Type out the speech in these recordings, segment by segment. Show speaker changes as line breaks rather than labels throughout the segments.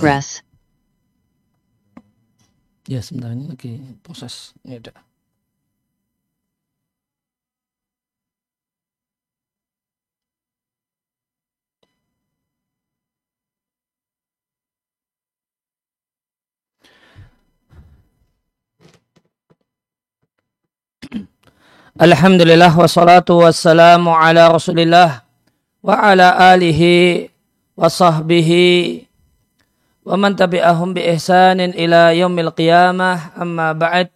Progress.
Ya sebentar ini lagi proses. Ini ada. Alhamdulillah wassalatu wassalamu ala rasulillah wa ala alihi wa sahbihi wa man tabi'ahum bi ihsanin ila yaumil qiyamah amma ba'd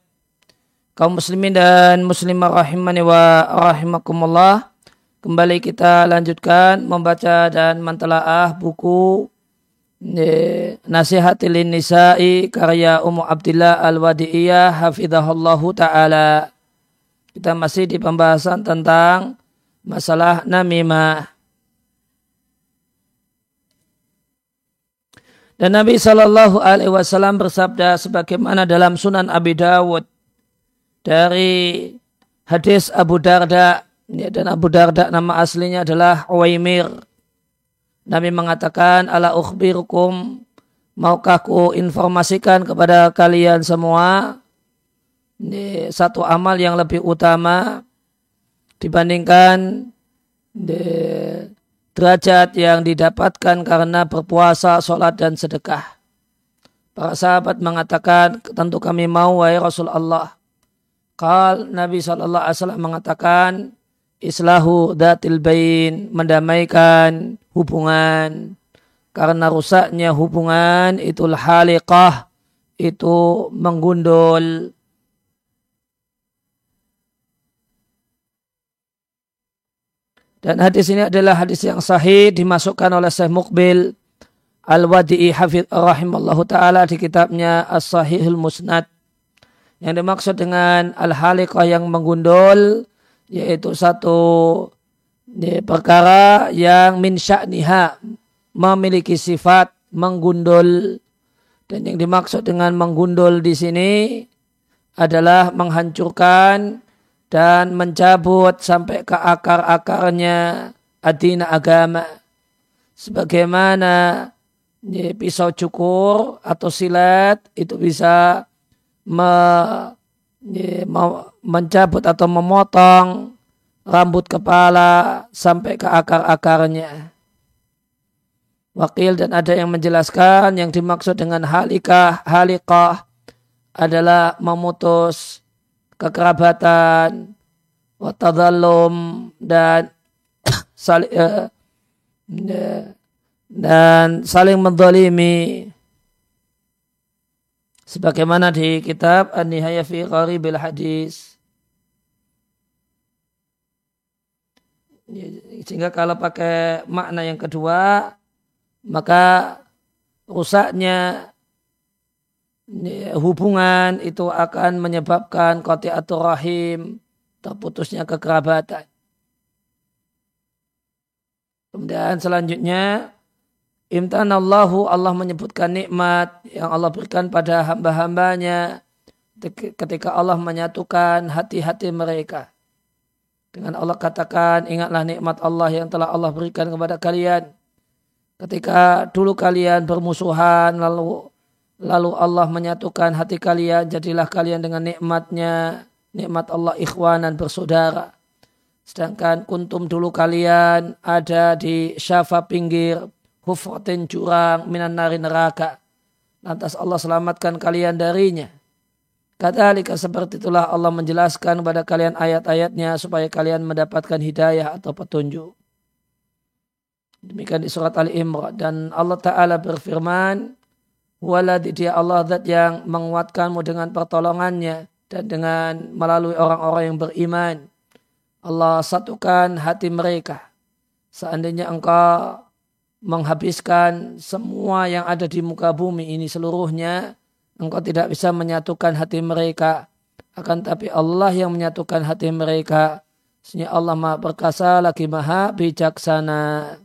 kaum muslimin dan muslimah rahimani wa rahimakumullah kembali kita lanjutkan membaca dan mentelaah buku Nasihatil Nisa'i karya Ummu Abdillah Al-Wadi'iyah hafidhahullahu ta'ala kita masih di pembahasan tentang masalah namimah. Dan Nabi Shallallahu Alaihi Wasallam bersabda sebagaimana dalam Sunan Abi Dawud dari hadis Abu Darda ya, dan Abu Darda nama aslinya adalah Uwaimir. Nabi mengatakan ala ukhbirukum maukah ku informasikan kepada kalian semua satu amal yang lebih utama dibandingkan derajat yang didapatkan karena berpuasa, sholat dan sedekah. Para sahabat mengatakan, tentu kami mau wahai Rasulullah. Kal Nabi SAW mengatakan, islahu datil bain, mendamaikan hubungan. Karena rusaknya hubungan itu haliqah, itu menggundul Dan hadis ini adalah hadis yang sahih dimasukkan oleh Syekh Mukbil Al-Wadi'i Hafidh rahimallahu taala di kitabnya As-Sahihul Musnad. Yang dimaksud dengan al-haliqah yang menggundul yaitu satu ya, perkara yang min sya'niha memiliki sifat menggundul dan yang dimaksud dengan menggundul di sini adalah menghancurkan dan mencabut sampai ke akar-akarnya adina agama sebagaimana pisau cukur atau silet itu bisa me, mencabut atau memotong rambut kepala sampai ke akar-akarnya. Wakil dan ada yang menjelaskan yang dimaksud dengan halikah, halikah adalah memutus kekerabatan, watadallum dan saling uh, dan saling mendolimi sebagaimana di kitab An-Nihaya fi Qaribil Hadis. Sehingga kalau pakai makna yang kedua maka rusaknya hubungan itu akan menyebabkan atau rahim, terputusnya kekerabatan. Kemudian selanjutnya Imtanallahu Allah menyebutkan nikmat yang Allah berikan pada hamba-hambanya ketika Allah menyatukan hati-hati mereka. Dengan Allah katakan, ingatlah nikmat Allah yang telah Allah berikan kepada kalian. Ketika dulu kalian bermusuhan, lalu Lalu Allah menyatukan hati kalian, jadilah kalian dengan nikmatnya, nikmat Allah ikhwanan bersaudara. Sedangkan kuntum dulu kalian ada di syafa pinggir, hufratin jurang, minan nari neraka. Lantas Allah selamatkan kalian darinya. Kata Kadalika seperti itulah Allah menjelaskan kepada kalian ayat-ayatnya supaya kalian mendapatkan hidayah atau petunjuk. Demikian di surat Ali Imran. Dan Allah Ta'ala berfirman, Waladi dia Allah zat yang menguatkanmu dengan pertolongannya dan dengan melalui orang-orang yang beriman. Allah satukan hati mereka. Seandainya engkau menghabiskan semua yang ada di muka bumi ini seluruhnya, engkau tidak bisa menyatukan hati mereka. Akan tapi Allah yang menyatukan hati mereka. Sehingga Allah maha perkasa lagi maha bijaksana.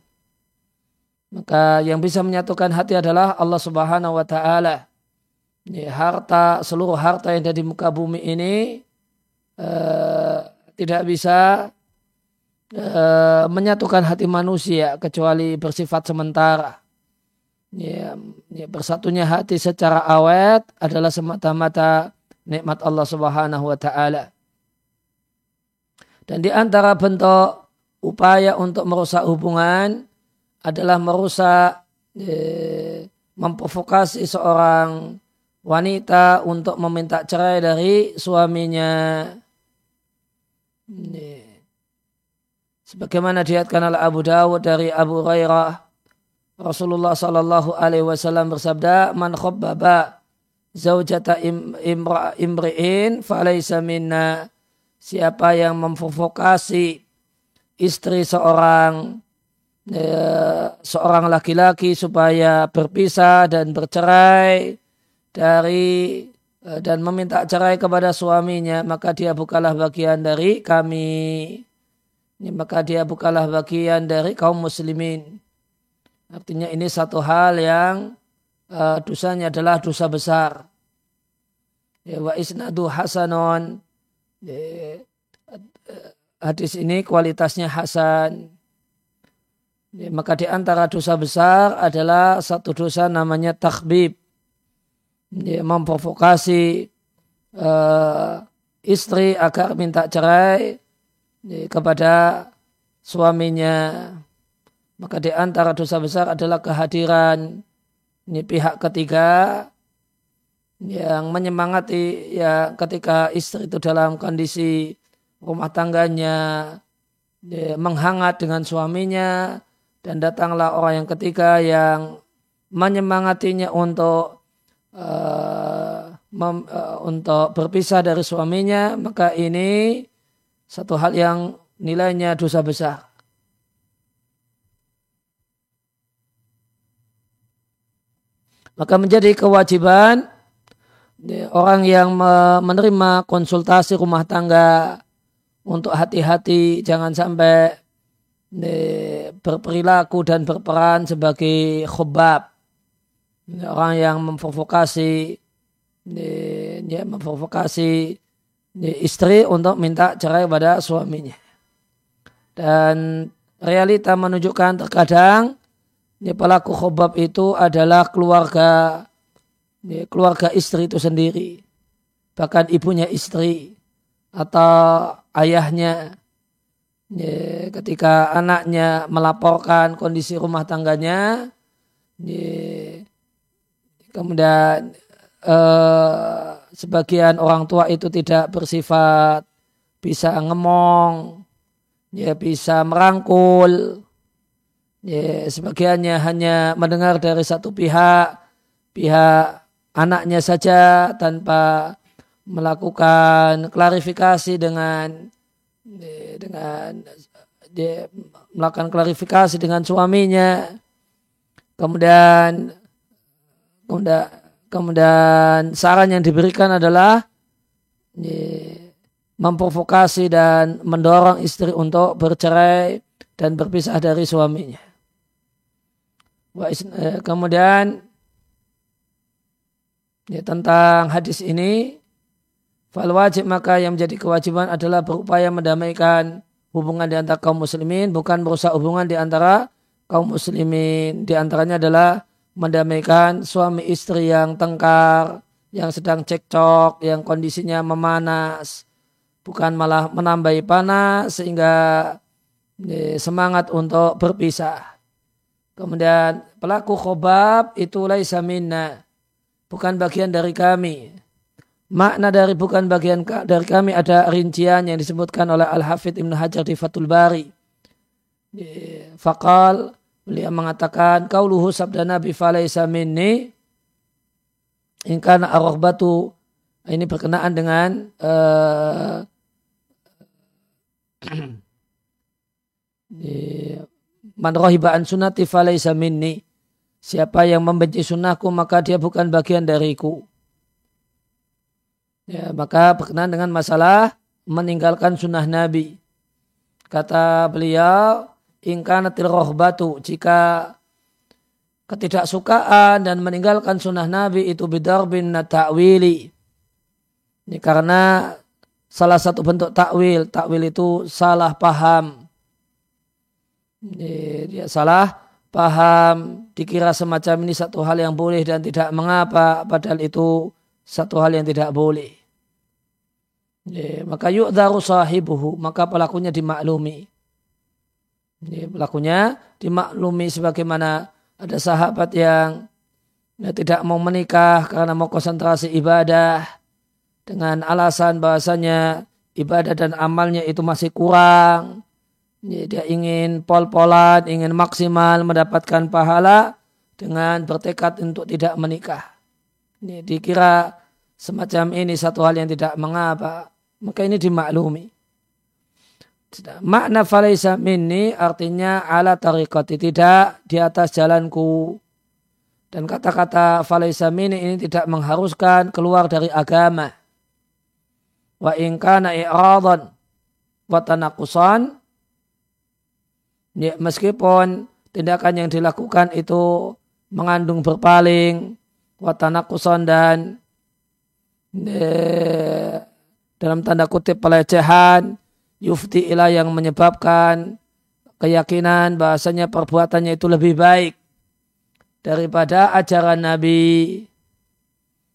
Maka yang bisa menyatukan hati adalah Allah Subhanahu wa taala. Ya, harta seluruh harta yang ada di muka bumi ini uh, tidak bisa uh, menyatukan hati manusia kecuali bersifat sementara. ya, ya, bersatunya hati secara awet adalah semata-mata nikmat Allah Subhanahu wa taala. Dan di antara bentuk upaya untuk merusak hubungan adalah merusak eh, memprovokasi seorang wanita untuk meminta cerai dari suaminya. Sebagaimana diatkan oleh Abu Dawud dari Abu Hurairah, Rasulullah Sallallahu Alaihi Wasallam bersabda, "Man khabbaba zaujata imra imri'in falaysa minna." Siapa yang memprovokasi istri seorang seorang laki-laki supaya berpisah dan bercerai dari eh, dan meminta cerai kepada suaminya maka dia bukalah bagian dari kami. Maka dia bukalah bagian dari kaum muslimin. Artinya ini satu hal yang uh, dosanya adalah dosa besar. Ya, wa isnadu hasanon hadis ini kualitasnya hasan ya, maka di antara dosa besar adalah satu dosa namanya takbib dia memprovokasi uh, istri agar minta cerai ya, kepada suaminya. Maka di antara dosa besar adalah kehadiran ini pihak ketiga yang menyemangati ya ketika istri itu dalam kondisi rumah tangganya ya, menghangat dengan suaminya dan datanglah orang yang ketiga yang menyemangatinya untuk uh, mem, uh, untuk berpisah dari suaminya maka ini satu hal yang nilainya dosa besar. Maka menjadi kewajiban orang yang menerima konsultasi rumah tangga untuk hati-hati jangan sampai berperilaku dan berperan sebagai khobab orang yang memprovokasi memprovokasi istri untuk minta cerai pada suaminya. Dan realita menunjukkan terkadang pelaku khobab itu adalah keluarga keluarga istri itu sendiri. Bahkan ibunya istri atau ayahnya ya, ketika anaknya melaporkan kondisi rumah tangganya ya, Kemudian eh, sebagian orang tua itu tidak bersifat bisa ngemong, ya bisa merangkul, ya sebagiannya hanya mendengar dari satu pihak, pihak anaknya saja tanpa melakukan klarifikasi dengan dengan dia melakukan klarifikasi dengan suaminya kemudian Kemudian, kemudian saran yang diberikan adalah memprovokasi dan mendorong istri untuk bercerai dan berpisah dari suaminya. Eh, kemudian ya, tentang hadis ini, fal wajib maka yang menjadi kewajiban adalah berupaya mendamaikan hubungan di antara kaum muslimin, bukan merusak hubungan di antara kaum muslimin. Di antaranya adalah mendamaikan suami istri yang tengkar, yang sedang cekcok, yang kondisinya memanas, bukan malah menambahi panas sehingga semangat untuk berpisah. Kemudian pelaku khobab itu laisa minna, bukan bagian dari kami. Makna dari bukan bagian dari kami ada rincian yang disebutkan oleh Al-Hafidh Ibn Hajar di Fatul Bari. Fakal Beliau mengatakan kauluhu sabda Nabi falaisa minni? Ingkana batu ini berkenaan dengan uh, man rohiba an sunati falaisa minni. Siapa yang membenci sunnahku maka dia bukan bagian dariku ya maka berkenaan dengan masalah meninggalkan sunnah Nabi kata beliau ingkanatil rohbatu jika ketidaksukaan dan meninggalkan sunnah Nabi itu bidar bin ta'wili. Ini karena salah satu bentuk takwil. Takwil itu salah paham. Dia salah paham dikira semacam ini satu hal yang boleh dan tidak mengapa padahal itu satu hal yang tidak boleh. Ya, maka yu'dharu sahibuhu, maka pelakunya dimaklumi. Ya, pelakunya dimaklumi sebagaimana ada sahabat yang ya, tidak mau menikah karena mau konsentrasi ibadah dengan alasan bahasanya ibadah dan amalnya itu masih kurang. Ya, dia ingin pol-polan, ingin maksimal mendapatkan pahala dengan bertekad untuk tidak menikah. Ya, dikira semacam ini satu hal yang tidak mengapa, maka ini dimaklumi. Makna falaisa minni artinya ala tariqati tidak di atas jalanku. Dan kata-kata falaisa minni ini tidak mengharuskan keluar dari agama. Wa in kana i'radan wa tanakusan ya, meskipun tindakan yang dilakukan itu mengandung berpaling wa tanakusan dan dalam tanda kutip pelecehan yufti ilah yang menyebabkan keyakinan bahasanya perbuatannya itu lebih baik daripada ajaran Nabi.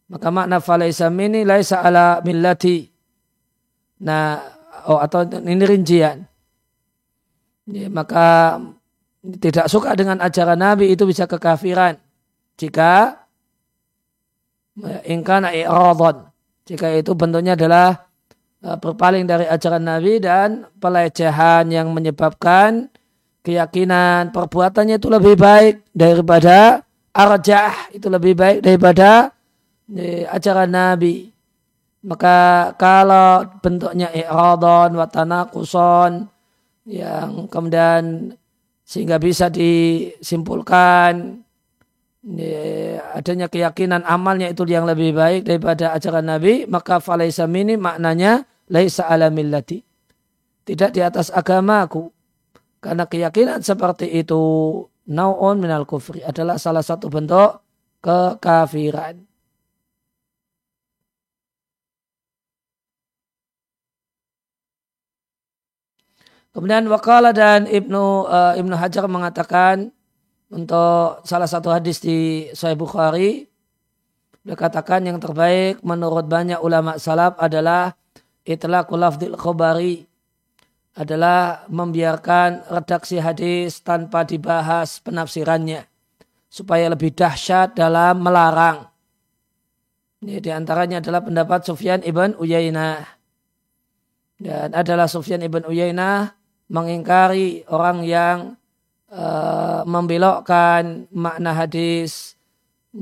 Maka makna falaisa mini laisa ala millati. Nah, oh, atau ini rincian. Ya, maka tidak suka dengan ajaran Nabi itu bisa kekafiran. Jika ingkana i'radhan. Jika itu bentuknya adalah Eh, berpaling dari ajaran Nabi dan pelecehan yang menyebabkan keyakinan perbuatannya itu lebih baik daripada arjah itu lebih baik daripada eh, ajaran Nabi. Maka kalau bentuknya i'radon watana kuson yang kemudian sehingga bisa disimpulkan ya, adanya keyakinan amalnya itu yang lebih baik daripada ajaran Nabi maka falaisa mini maknanya laisa ala millati. Tidak di atas agamaku. Karena keyakinan seperti itu naun minal kufri adalah salah satu bentuk kekafiran. Kemudian wakala dan Ibnu uh, Ibnu Hajar mengatakan untuk salah satu hadis di Sahih Bukhari dia katakan yang terbaik menurut banyak ulama salaf adalah itlaqul lafdil khobari adalah membiarkan redaksi hadis tanpa dibahas penafsirannya supaya lebih dahsyat dalam melarang. Ini di antaranya adalah pendapat Sufyan ibn Uyainah. Dan adalah Sufyan ibn Uyainah mengingkari orang yang uh, membelokkan makna hadis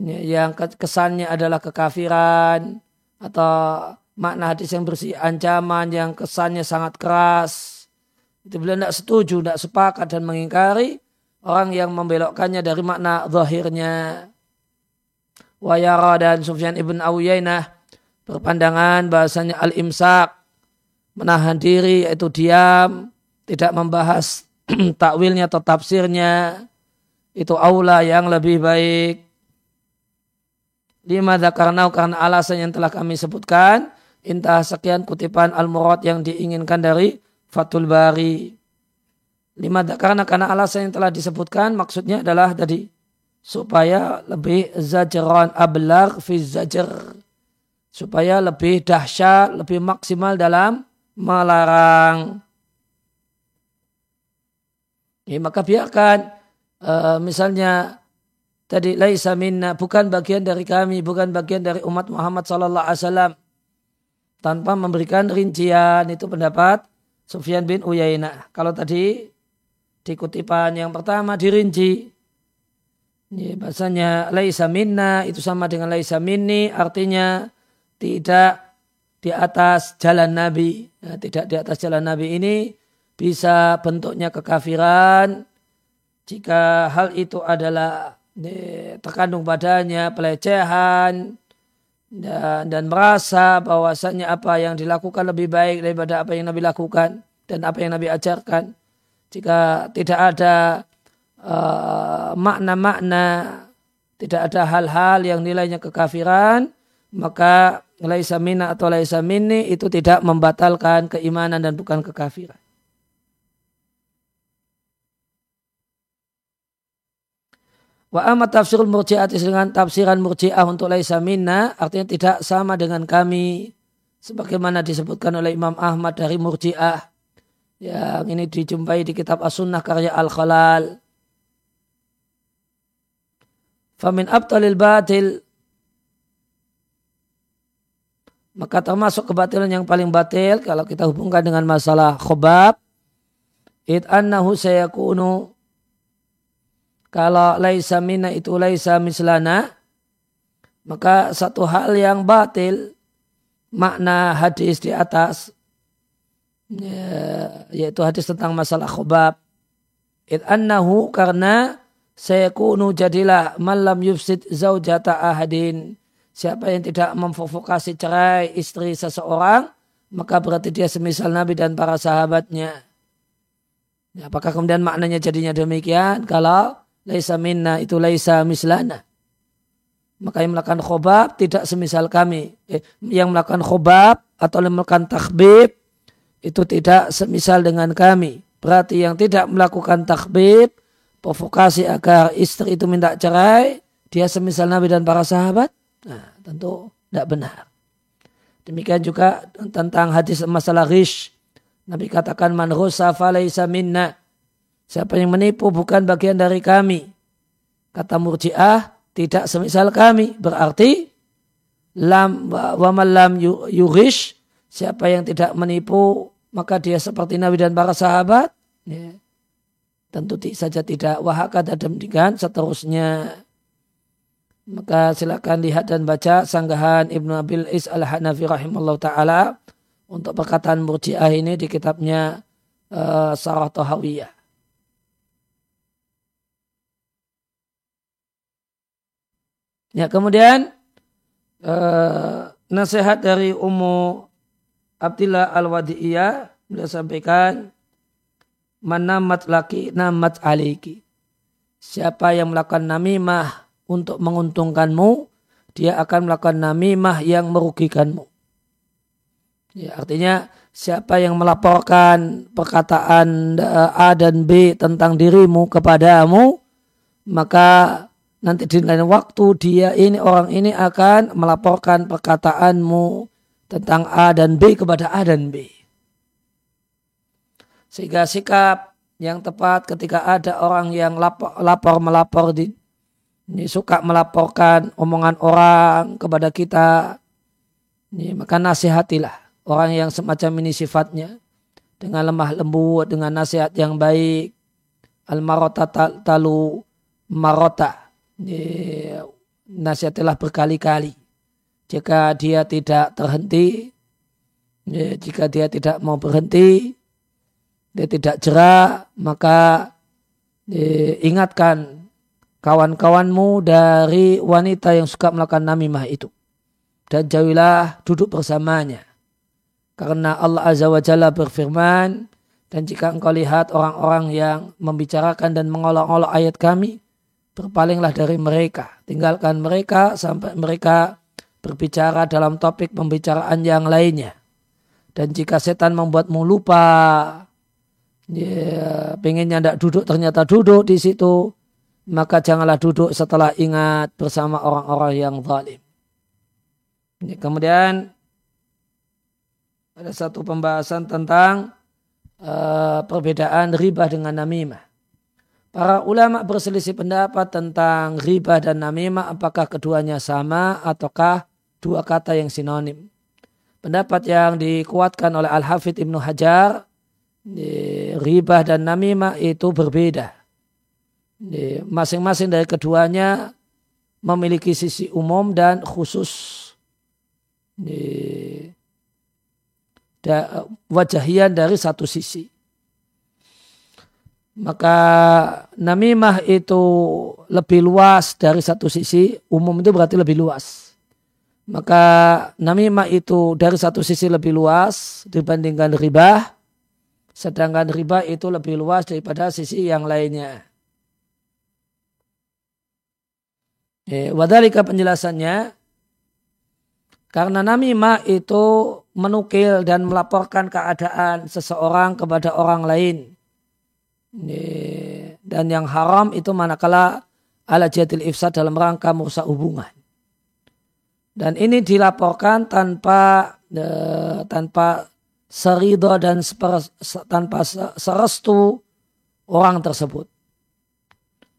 yang kesannya adalah kekafiran atau makna hadis yang bersih ancaman yang kesannya sangat keras. Itu beliau tidak setuju, tidak sepakat dan mengingkari orang yang membelokkannya dari makna zahirnya. Wayara dan Sufyan ibn Awiyainah berpandangan bahasanya al-imsak menahan diri yaitu diam tidak membahas takwilnya atau tafsirnya itu aula yang lebih baik lima karena karena alasan yang telah kami sebutkan Intah sekian kutipan al-murad yang diinginkan dari Fatul Bari. Lima karena karena alasan yang telah disebutkan maksudnya adalah tadi supaya lebih zajran ablar fi zajr supaya lebih dahsyat, lebih maksimal dalam melarang. Ya, maka biarkan uh, misalnya tadi laisa minna bukan bagian dari kami, bukan bagian dari umat Muhammad sallallahu alaihi wasallam tanpa memberikan rincian itu pendapat Sufyan bin Uyainah. Kalau tadi di kutipan yang pertama dirinci ya, bahasanya laisa minna itu sama dengan laisa minni artinya tidak di atas jalan Nabi. Ya, tidak di atas jalan Nabi ini bisa bentuknya kekafiran jika hal itu adalah ya, terkandung padanya pelecehan dan, dan merasa bahwasanya apa yang dilakukan lebih baik daripada apa yang Nabi lakukan dan apa yang Nabi ajarkan. Jika tidak ada uh, makna-makna, tidak ada hal-hal yang nilainya kekafiran, maka laisa minna atau laisa minni itu tidak membatalkan keimanan dan bukan kekafiran. Wa amat tafsirul murji'ah dengan tafsiran murji'ah untuk laisa minna artinya tidak sama dengan kami sebagaimana disebutkan oleh Imam Ahmad dari murji'ah yang ini dijumpai di kitab As-Sunnah karya Al-Khalal. Famin abtalil batil maka termasuk kebatilan yang paling batil kalau kita hubungkan dengan masalah khobab it annahu sayakunu kalau laisa minna itu laisa mislana, maka satu hal yang batil makna hadis di atas ya, yaitu hadis tentang masalah khubab. It annahu karena saya kunu jadilah malam yufsid zaujata ahadin. Siapa yang tidak memfovokasi cerai istri seseorang maka berarti dia semisal Nabi dan para sahabatnya. Ya, apakah kemudian maknanya jadinya demikian? Kalau Laisa minna itu laisa mislana. Maka yang melakukan khobab tidak semisal kami. Eh, yang melakukan khobab atau yang melakukan takbib itu tidak semisal dengan kami. Berarti yang tidak melakukan takbib, provokasi agar istri itu minta cerai, dia semisal Nabi dan para sahabat? Nah, tentu tidak benar. Demikian juga tentang hadis masalah rish. Nabi katakan man rusa falaysa minna. Siapa yang menipu bukan bagian dari kami. Kata murjiah tidak semisal kami. Berarti lam wa lam yurish siapa yang tidak menipu maka dia seperti Nabi dan para sahabat. Ya. Tentu saja tidak wahaka dan demikian seterusnya. Maka silakan lihat dan baca sanggahan Ibnu Abil Is al-Hanafi rahimahullah ta'ala untuk perkataan murjiah ini di kitabnya uh, Sarah Tohawiyah. Ya, kemudian uh, nasihat dari Ummu Abdillah Al-Wadi'iyah beliau sampaikan manamat laki namat aliki. Siapa yang melakukan namimah untuk menguntungkanmu, dia akan melakukan namimah yang merugikanmu. Ya, artinya siapa yang melaporkan perkataan eh, A dan B tentang dirimu kepadamu, maka nanti di lain waktu dia ini orang ini akan melaporkan perkataanmu tentang A dan B kepada A dan B. Sehingga sikap yang tepat ketika ada orang yang lapor, lapor melapor di ini suka melaporkan omongan orang kepada kita ini, maka nasihatilah orang yang semacam ini sifatnya. Dengan lemah lembut dengan nasihat yang baik. Al marota talu marota nasihatilah berkali-kali. Jika dia tidak terhenti, jika dia tidak mau berhenti, dia tidak jerak, maka ingatkan kawan-kawanmu dari wanita yang suka melakukan namimah itu. Dan jauhilah duduk bersamanya. Karena Allah Azza wa Jalla berfirman, dan jika engkau lihat orang-orang yang membicarakan dan mengolok-olok ayat kami, berpalinglah dari mereka. Tinggalkan mereka sampai mereka berbicara dalam topik pembicaraan yang lainnya. Dan jika setan membuatmu lupa, ya, pengennya tidak duduk ternyata duduk di situ, maka janganlah duduk setelah ingat bersama orang-orang yang zalim. Ya, kemudian ada satu pembahasan tentang uh, perbedaan riba dengan namimah. Para ulama berselisih pendapat tentang riba dan namimah apakah keduanya sama ataukah dua kata yang sinonim. Pendapat yang dikuatkan oleh Al-Hafidh Ibnu Hajar, riba dan namimah itu berbeda. Masing-masing dari keduanya memiliki sisi umum dan khusus. Wajahian dari satu sisi maka namimah itu lebih luas dari satu sisi, umum itu berarti lebih luas. Maka namimah itu dari satu sisi lebih luas dibandingkan riba, sedangkan riba itu lebih luas daripada sisi yang lainnya. Eh, wadalika penjelasannya, karena namimah itu menukil dan melaporkan keadaan seseorang kepada orang lain dan yang haram itu manakala ala jadil ifsad dalam rangka merusak hubungan. Dan ini dilaporkan tanpa uh, tanpa serido dan tanpa serestu orang tersebut.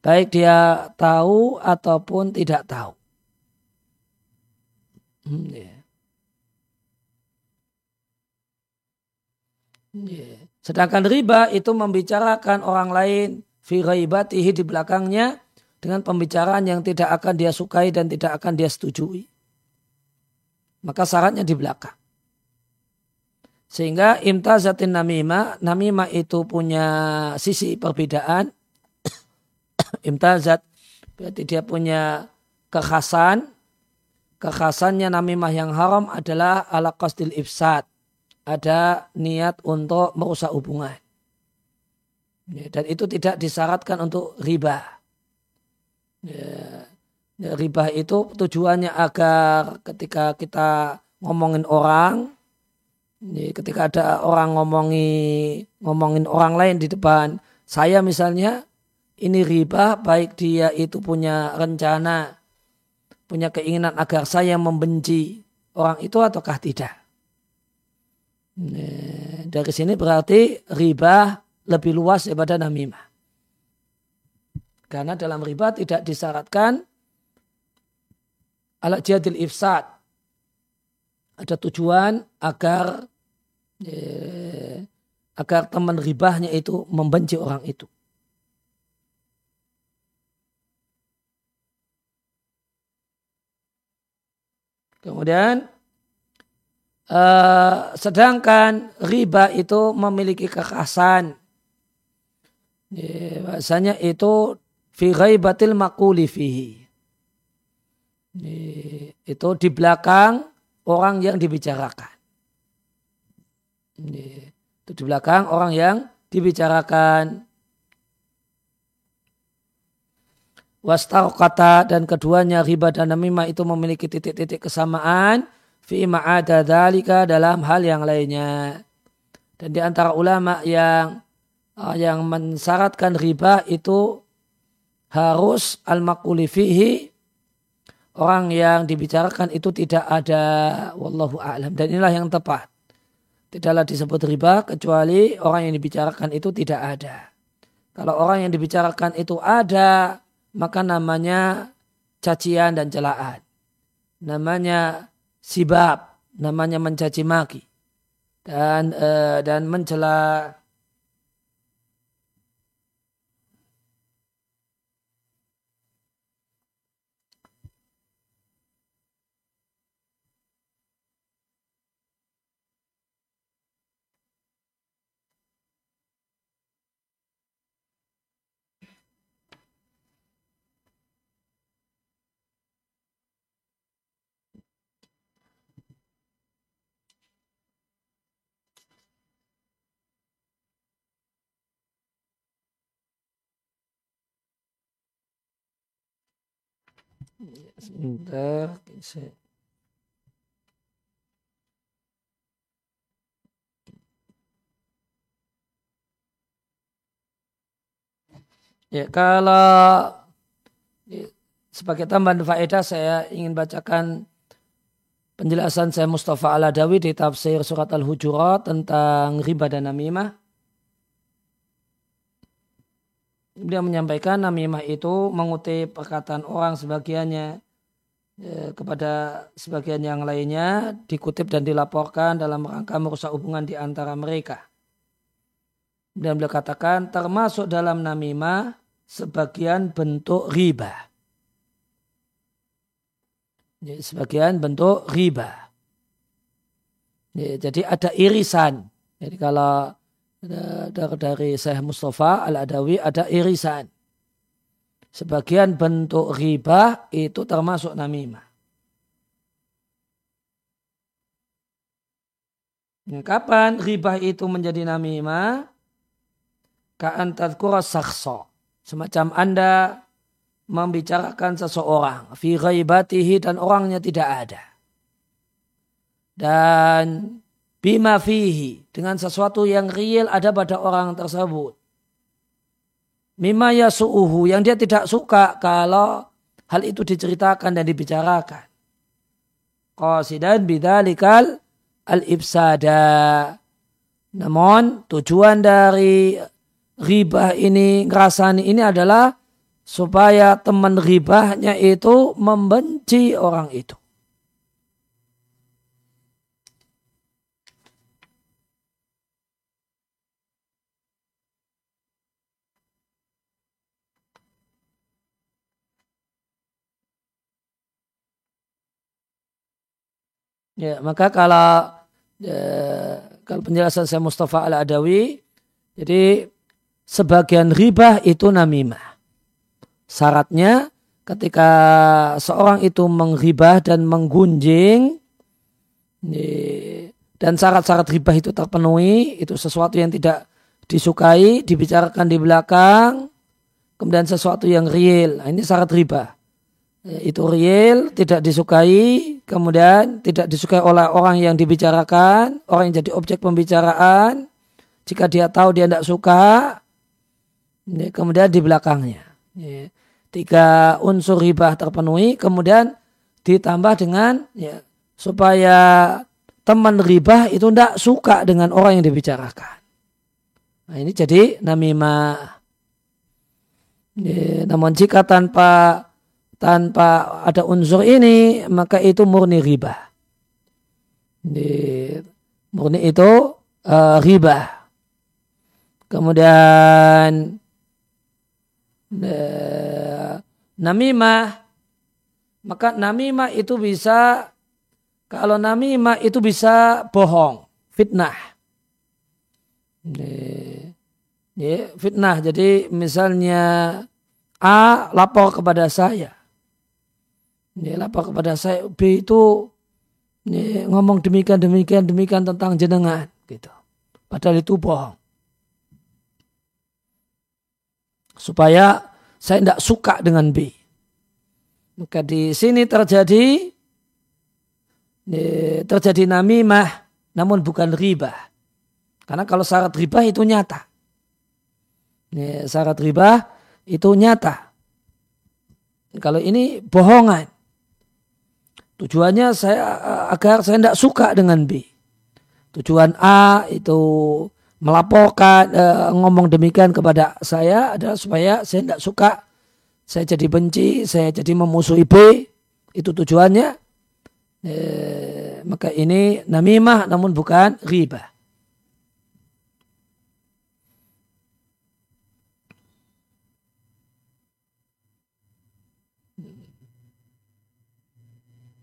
Baik dia tahu ataupun tidak tahu. Hmm, yeah. Yeah. Sedangkan riba itu membicarakan orang lain fi ghaibatihi di belakangnya dengan pembicaraan yang tidak akan dia sukai dan tidak akan dia setujui. Maka syaratnya di belakang. Sehingga imtazatin namimah, namimah itu punya sisi perbedaan. imtazat berarti dia punya kekhasan. Kekhasannya namimah yang haram adalah ala qasdil ifsad. Ada niat untuk merusak hubungan. Ya, dan itu tidak disyaratkan untuk riba. Ya, ya, riba itu tujuannya agar ketika kita ngomongin orang, ketika ada orang ngomongi ngomongin orang lain di depan saya misalnya, ini riba baik dia itu punya rencana, punya keinginan agar saya membenci orang itu ataukah tidak. Ya, dari sini berarti riba lebih luas daripada namimah. Karena dalam riba tidak disyaratkan alat jadil ifsad. Ada tujuan agar eh, agar teman ribahnya itu membenci orang itu. Kemudian uh, sedangkan riba itu memiliki kekhasan Ya, bahasanya itu fi ghaibatil makuli fihi. Ya, itu di belakang orang yang dibicarakan. Ya, itu di belakang orang yang dibicarakan. Wastar kata dan keduanya riba dan namimah itu memiliki titik-titik kesamaan fi ma'ada dalika dalam hal yang lainnya. Dan di antara ulama yang Ah, yang mensyaratkan riba itu harus al-makuli fihi. Orang yang dibicarakan itu tidak ada wallahu a'lam. Dan inilah yang tepat. Tidaklah disebut riba kecuali orang yang dibicarakan itu tidak ada. Kalau orang yang dibicarakan itu ada maka namanya cacian dan celaan. Namanya sibab namanya mencaci maki. Dan uh, dan mencela sebentar Ya, kalau sebagai tambahan faedah saya ingin bacakan penjelasan saya Mustafa Al-Adawi di tafsir surat Al-Hujurat tentang riba dan namimah. Dia menyampaikan namimah itu mengutip perkataan orang sebagiannya ya, kepada sebagian yang lainnya dikutip dan dilaporkan dalam rangka merusak hubungan di antara mereka. Dan beliau katakan termasuk dalam namimah sebagian bentuk riba. Jadi, sebagian bentuk riba. Jadi ada irisan. Jadi kalau dari, dari Syekh Mustafa Al-Adawi ada irisan. Sebagian bentuk riba itu termasuk namimah. Kapan riba itu menjadi namimah? Ka'an tadkura sakhso. Semacam Anda membicarakan seseorang. Fi ghaibatihi dan orangnya tidak ada. Dan bima fihi dengan sesuatu yang real ada pada orang tersebut mimma yasu'uhu yang dia tidak suka kalau hal itu diceritakan dan dibicarakan. Qasidan bidzalikal al-ibsada. Namun tujuan dari ribah ini, ngerasani ini adalah supaya teman ribahnya itu membenci orang itu. Ya, maka kalau ya, kalau penjelasan saya Mustafa Al Adawi, jadi sebagian ribah itu namimah. Syaratnya ketika seorang itu mengribah dan menggunjing dan syarat-syarat ribah itu terpenuhi, itu sesuatu yang tidak disukai, dibicarakan di belakang, kemudian sesuatu yang real. Nah, ini syarat ribah. Ya, itu real, tidak disukai, kemudian tidak disukai oleh orang yang dibicarakan, orang yang jadi objek pembicaraan. Jika dia tahu dia tidak suka, ya, kemudian di belakangnya. Ya, tiga unsur ribah terpenuhi, kemudian ditambah dengan ya, supaya teman ribah itu tidak suka dengan orang yang dibicarakan. Nah ini jadi namimah. Ya, namun jika tanpa tanpa ada unsur ini maka itu murni riba. Murni itu uh, riba. Kemudian uh, namimah maka namimah itu bisa kalau namimah itu bisa bohong, fitnah. Ya, fitnah. Jadi misalnya A lapor kepada saya ini lapor kepada saya B itu ini ngomong demikian demikian demikian tentang jenengan gitu. Padahal itu bohong. Supaya saya tidak suka dengan B. Maka di sini terjadi ini, terjadi namimah namun bukan riba. Karena kalau syarat riba itu nyata. Ini, syarat riba itu nyata. Kalau ini bohongan. Tujuannya saya agar saya tidak suka dengan B. Tujuan A itu melaporkan uh, ngomong demikian kepada saya adalah supaya saya tidak suka, saya jadi benci, saya jadi memusuhi B. Itu tujuannya. Eh, maka ini namimah namun bukan riba.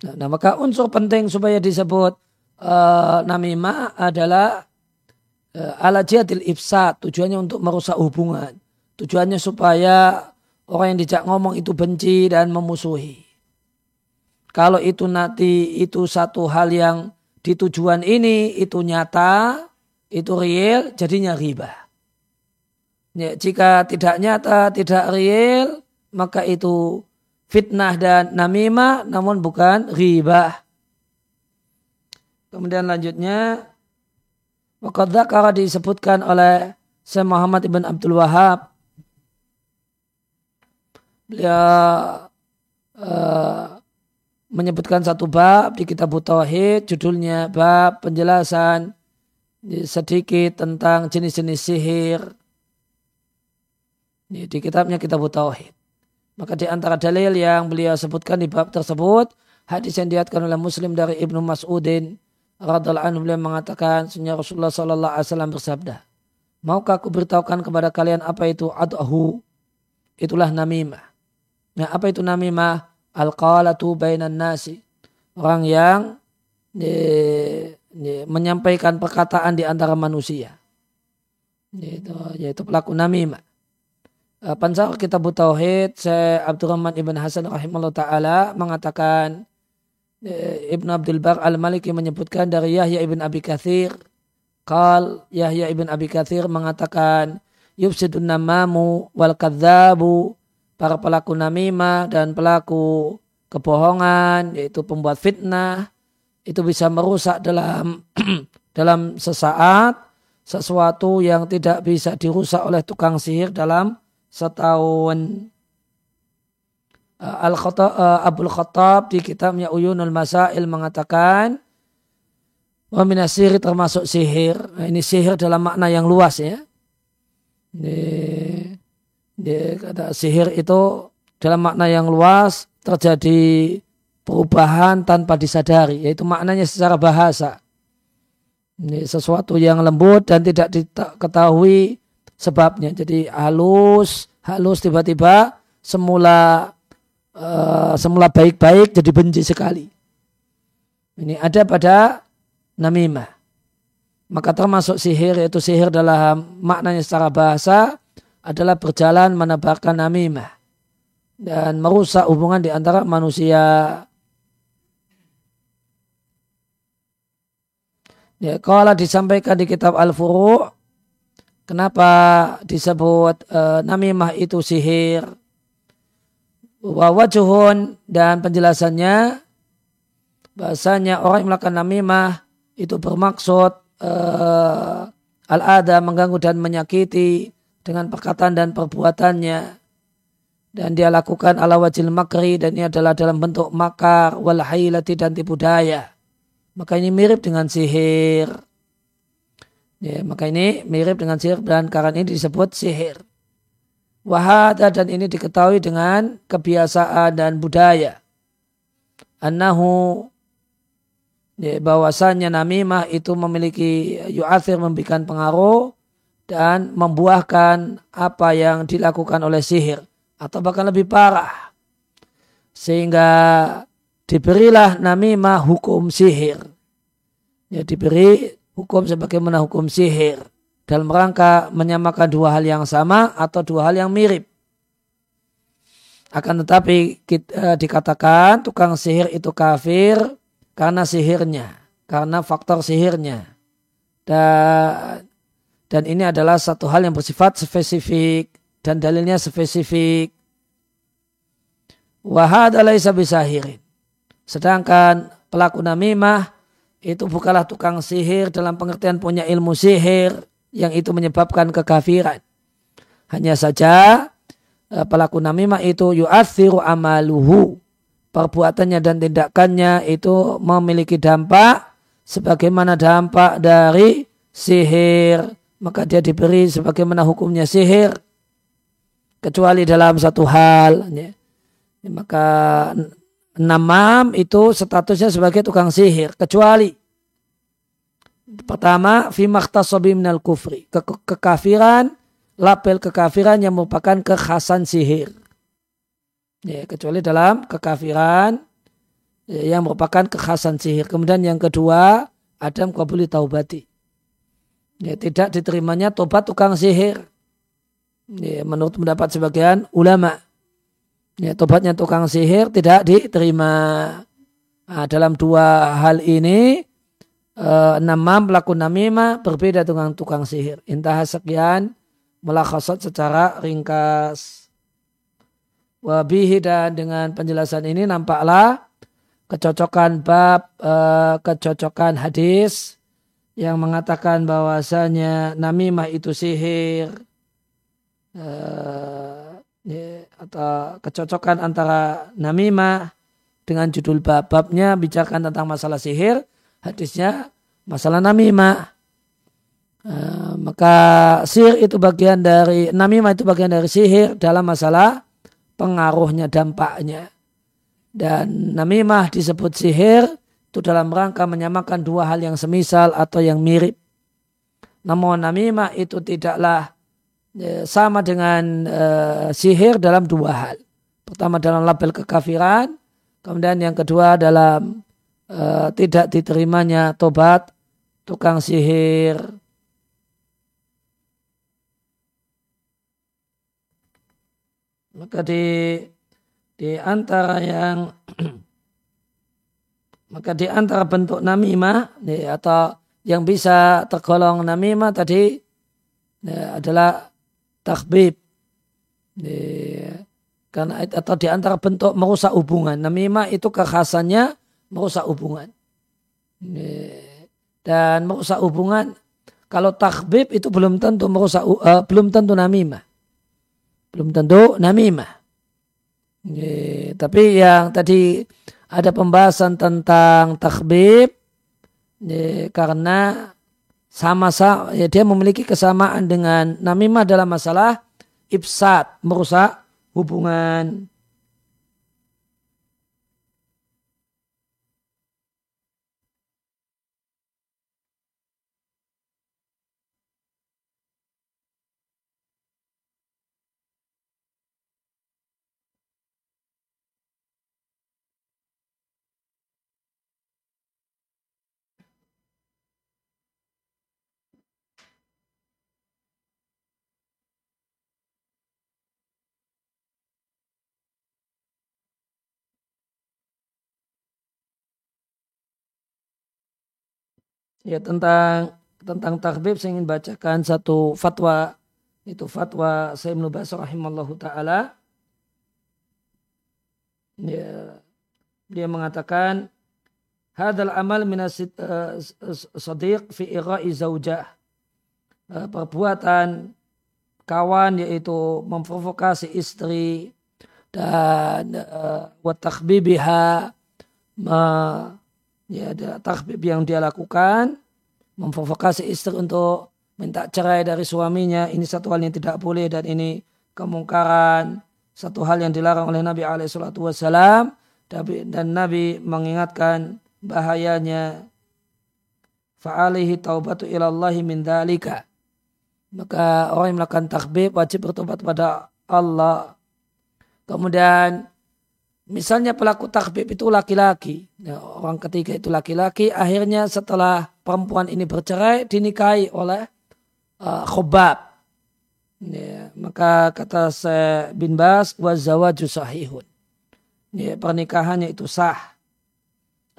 Nah, nah maka unsur penting supaya disebut uh, namimah adalah uh, ala jihadil ifsad. Tujuannya untuk merusak hubungan. Tujuannya supaya orang yang dijak ngomong itu benci dan memusuhi. Kalau itu nanti itu satu hal yang di tujuan ini itu nyata, itu real, jadinya riba. Ya, jika tidak nyata, tidak real, maka itu fitnah dan namimah namun bukan riba. Kemudian lanjutnya Waqad dzakara disebutkan oleh Syekh Muhammad Ibn Abdul Wahab beliau uh, menyebutkan satu bab di kitab Tauhid judulnya bab penjelasan sedikit tentang jenis-jenis sihir di kitabnya kitab Tauhid. Maka di antara dalil yang beliau sebutkan di bab tersebut, hadis yang diatkan oleh Muslim dari Ibnu Mas'udin radhiallahu anhu beliau mengatakan, sunnah Rasulullah sallallahu alaihi wasallam bersabda, "Maukah aku beritahukan kepada kalian apa itu adhu?" Itulah namimah. Nah, apa itu namimah? Al-qalatu bainan nasi. Orang yang ye, ye, menyampaikan perkataan di antara manusia. Yaitu, yaitu pelaku namimah. Uh, Pansar Kitab Tauhid Syekh Abdurrahman Ibn Hasan rahimahullah ta'ala mengatakan eh, Ibn Abdul Bar Al-Maliki menyebutkan dari Yahya Ibn Abi Kathir. Kal Yahya Ibn Abi Kathir mengatakan Yufsidun namamu wal kadzabu para pelaku namimah dan pelaku kebohongan yaitu pembuat fitnah itu bisa merusak dalam dalam sesaat sesuatu yang tidak bisa dirusak oleh tukang sihir dalam setahun. Uh, Al -Khattab, uh, Abdul Khattab di kitabnya Uyunul Masail mengatakan Wa minasiri termasuk sihir. Nah, ini sihir dalam makna yang luas ya. Ini, ini kata sihir itu dalam makna yang luas terjadi perubahan tanpa disadari, yaitu maknanya secara bahasa. Ini sesuatu yang lembut dan tidak diketahui sebabnya. Jadi halus, halus tiba-tiba semula uh, semula baik-baik jadi benci sekali. Ini ada pada namimah. Maka termasuk sihir yaitu sihir dalam maknanya secara bahasa adalah berjalan menebarkan namimah dan merusak hubungan di antara manusia. Ya, kalau disampaikan di kitab Al-Furu' kenapa disebut e, namimah itu sihir? Wawajuhun dan penjelasannya bahasanya orang yang melakukan namimah itu bermaksud uh, al-ada mengganggu dan menyakiti dengan perkataan dan perbuatannya. Dan dia lakukan ala wajil makri dan ini adalah dalam bentuk makar wal dan tipu daya. Maka ini mirip dengan sihir ya, maka ini mirip dengan sihir dan karena ini disebut sihir. Wahada dan ini diketahui dengan kebiasaan dan budaya. Annahu ya, bahwasannya namimah itu memiliki yu'athir memberikan pengaruh dan membuahkan apa yang dilakukan oleh sihir atau bahkan lebih parah. Sehingga diberilah namimah hukum sihir. Ya diberi hukum sebagaimana hukum sihir dalam rangka menyamakan dua hal yang sama atau dua hal yang mirip akan tetapi kita, dikatakan tukang sihir itu kafir karena sihirnya, karena faktor sihirnya. Dan, dan ini adalah satu hal yang bersifat spesifik dan dalilnya spesifik. Wahad alaisa bisahirin. Sedangkan pelaku namimah itu bukanlah tukang sihir dalam pengertian punya ilmu sihir yang itu menyebabkan kekafiran. Hanya saja eh, pelaku namimah itu yu'athiru amaluhu perbuatannya dan tindakannya itu memiliki dampak sebagaimana dampak dari sihir maka dia diberi sebagaimana hukumnya sihir kecuali dalam satu hal ya. maka namam itu statusnya sebagai tukang sihir kecuali pertama fi minal kufri ke kekafiran label kekafiran yang merupakan kekhasan sihir Ya, kecuali dalam kekafiran ya, yang merupakan kekhasan sihir. Kemudian yang kedua, Adam kabuli taubati. Ya, tidak diterimanya tobat tukang sihir. Ya, menurut pendapat sebagian ulama. Ya, tobatnya tukang sihir tidak diterima. Nah, dalam dua hal ini, eh, nama pelaku namima berbeda dengan tukang sihir. Intah sekian, melakhasat secara ringkas. Wabihi dan dengan penjelasan ini nampaklah kecocokan bab, uh, kecocokan hadis yang mengatakan bahwasanya namimah itu sihir uh, ya, atau kecocokan antara namimah dengan judul bab-babnya bicarakan tentang masalah sihir, hadisnya masalah namimah. Uh, maka sihir itu bagian dari namimah itu bagian dari sihir dalam masalah pengaruhnya, dampaknya. Dan namimah disebut sihir itu dalam rangka menyamakan dua hal yang semisal atau yang mirip. Namun namimah itu tidaklah e, sama dengan e, sihir dalam dua hal. Pertama dalam label kekafiran, kemudian yang kedua dalam e, tidak diterimanya tobat tukang sihir Maka di di antara yang maka di antara bentuk namimah ya, atau yang bisa tergolong namimah tadi ya, adalah takbib. Ya, karena atau di antara bentuk merusak hubungan. Namimah itu kekhasannya merusak hubungan. Dan merusak hubungan kalau takbib itu belum tentu merusak uh, belum tentu namimah. Belum tentu namimah. Tapi yang tadi ada pembahasan tentang takbib karena sama-sama ya dia memiliki kesamaan dengan namimah dalam masalah ifsad merusak hubungan ya tentang tentang takbib saya ingin bacakan satu fatwa. Itu fatwa saya Ibnu rahimallahu taala. Ya dia mengatakan hadal amal minas uh, sadiq fi ira'i zaujah. Uh, perbuatan kawan yaitu memprovokasi istri dan uh, wa takhbibiha ya ada takbib yang dia lakukan memprovokasi istri untuk minta cerai dari suaminya. Ini satu hal yang tidak boleh dan ini kemungkaran. Satu hal yang dilarang oleh Nabi Alaihissalam dan Nabi mengingatkan bahayanya. Fa'alihi taubatu ilallahi min dalika maka orang yang melakukan takbib wajib bertobat pada Allah. Kemudian Misalnya pelaku takbib itu laki-laki, ya, orang ketiga itu laki-laki, akhirnya setelah perempuan ini bercerai dinikahi oleh uh, khobab. Ya, maka kata saya bin Bas, wazawaju sahihun. Ya, pernikahannya itu sah.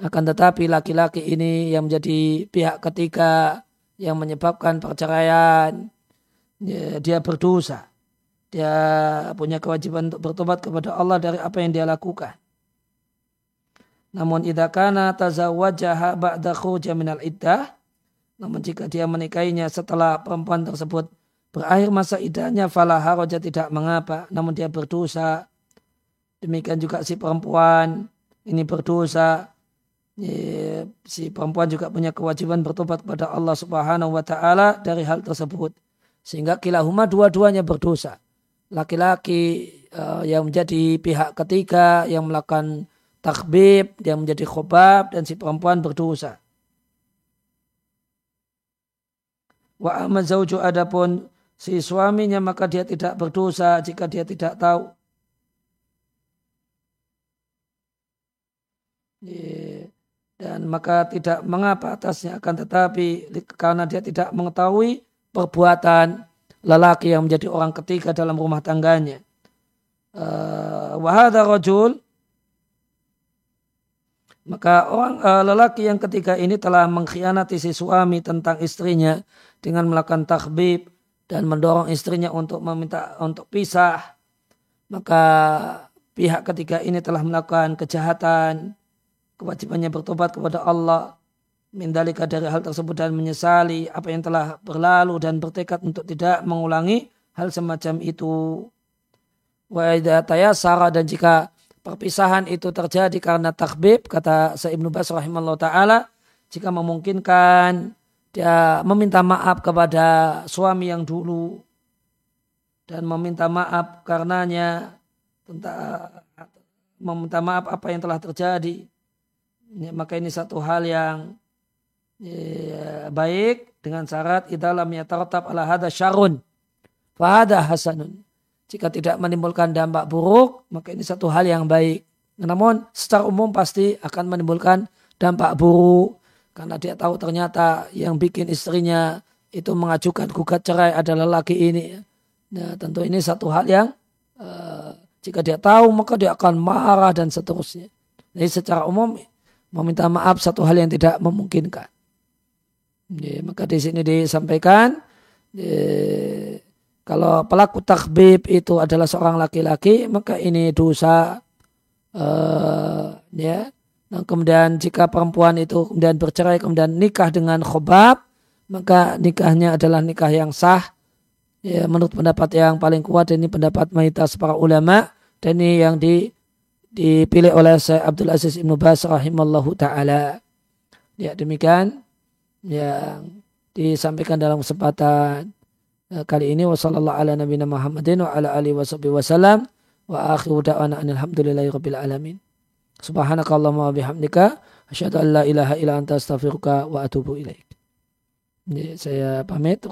Akan tetapi laki-laki ini yang menjadi pihak ketiga yang menyebabkan perceraian, ya, dia berdosa dia punya kewajiban untuk bertobat kepada Allah dari apa yang dia lakukan. Namun idza kana tazawwajaha ba'da khuruja minal iddah namun jika dia menikahinya setelah perempuan tersebut berakhir masa iddahnya fala haraja tidak mengapa. Namun dia berdosa. Demikian juga si perempuan ini berdosa. Si perempuan juga punya kewajiban bertobat kepada Allah Subhanahu wa taala dari hal tersebut. Sehingga kilahuma dua-duanya berdosa laki-laki uh, yang menjadi pihak ketiga yang melakukan takbib, yang menjadi khobab dan si perempuan berdosa. Wa amma zauju adapun si suaminya maka dia tidak berdosa jika dia tidak tahu. Dan maka tidak mengapa atasnya akan tetapi karena dia tidak mengetahui perbuatan lelaki yang menjadi orang ketiga dalam rumah tangganya. Uh, wahada rojul maka orang uh, lelaki yang ketiga ini telah mengkhianati si suami tentang istrinya dengan melakukan takbib dan mendorong istrinya untuk meminta untuk pisah. Maka pihak ketiga ini telah melakukan kejahatan, kewajibannya bertobat kepada Allah mindalika dari hal tersebut dan menyesali apa yang telah berlalu dan bertekad untuk tidak mengulangi hal semacam itu. Wa tayasara dan jika perpisahan itu terjadi karena takbib kata Sa'ib Nubas rahimahullah ta'ala jika memungkinkan dia meminta maaf kepada suami yang dulu dan meminta maaf karenanya tentang meminta maaf apa yang telah terjadi maka ini satu hal yang baik dengan syarat idalam yataratab ala hada syarun fahada hasanun. Jika tidak menimbulkan dampak buruk maka ini satu hal yang baik. Namun secara umum pasti akan menimbulkan dampak buruk. Karena dia tahu ternyata yang bikin istrinya itu mengajukan gugat cerai adalah laki ini. Nah, tentu ini satu hal yang uh, jika dia tahu maka dia akan marah dan seterusnya. Jadi secara umum meminta maaf satu hal yang tidak memungkinkan Ya, maka di sini disampaikan ya, kalau pelaku takbib itu adalah seorang laki-laki maka ini dosa uh, ya. Nah, kemudian jika perempuan itu kemudian bercerai kemudian nikah dengan khobab maka nikahnya adalah nikah yang sah ya, menurut pendapat yang paling kuat dan ini pendapat mayoritas para ulama dan ini yang di, dipilih oleh Syekh Abdul Aziz Ibnu Bas rahimallahu taala. Ya demikian yang disampaikan dalam kesempatan eh, kali ini wasallallahu ala nabiyina Muhammadin wa ala alihi wasallam wa akhiru da'wana alhamdulillahi rabbil alamin. Subhanakallahumma wa bihamdika asyhadu an la ilaha illa anta astaghfiruka wa atubu ilaik. Saya pamit.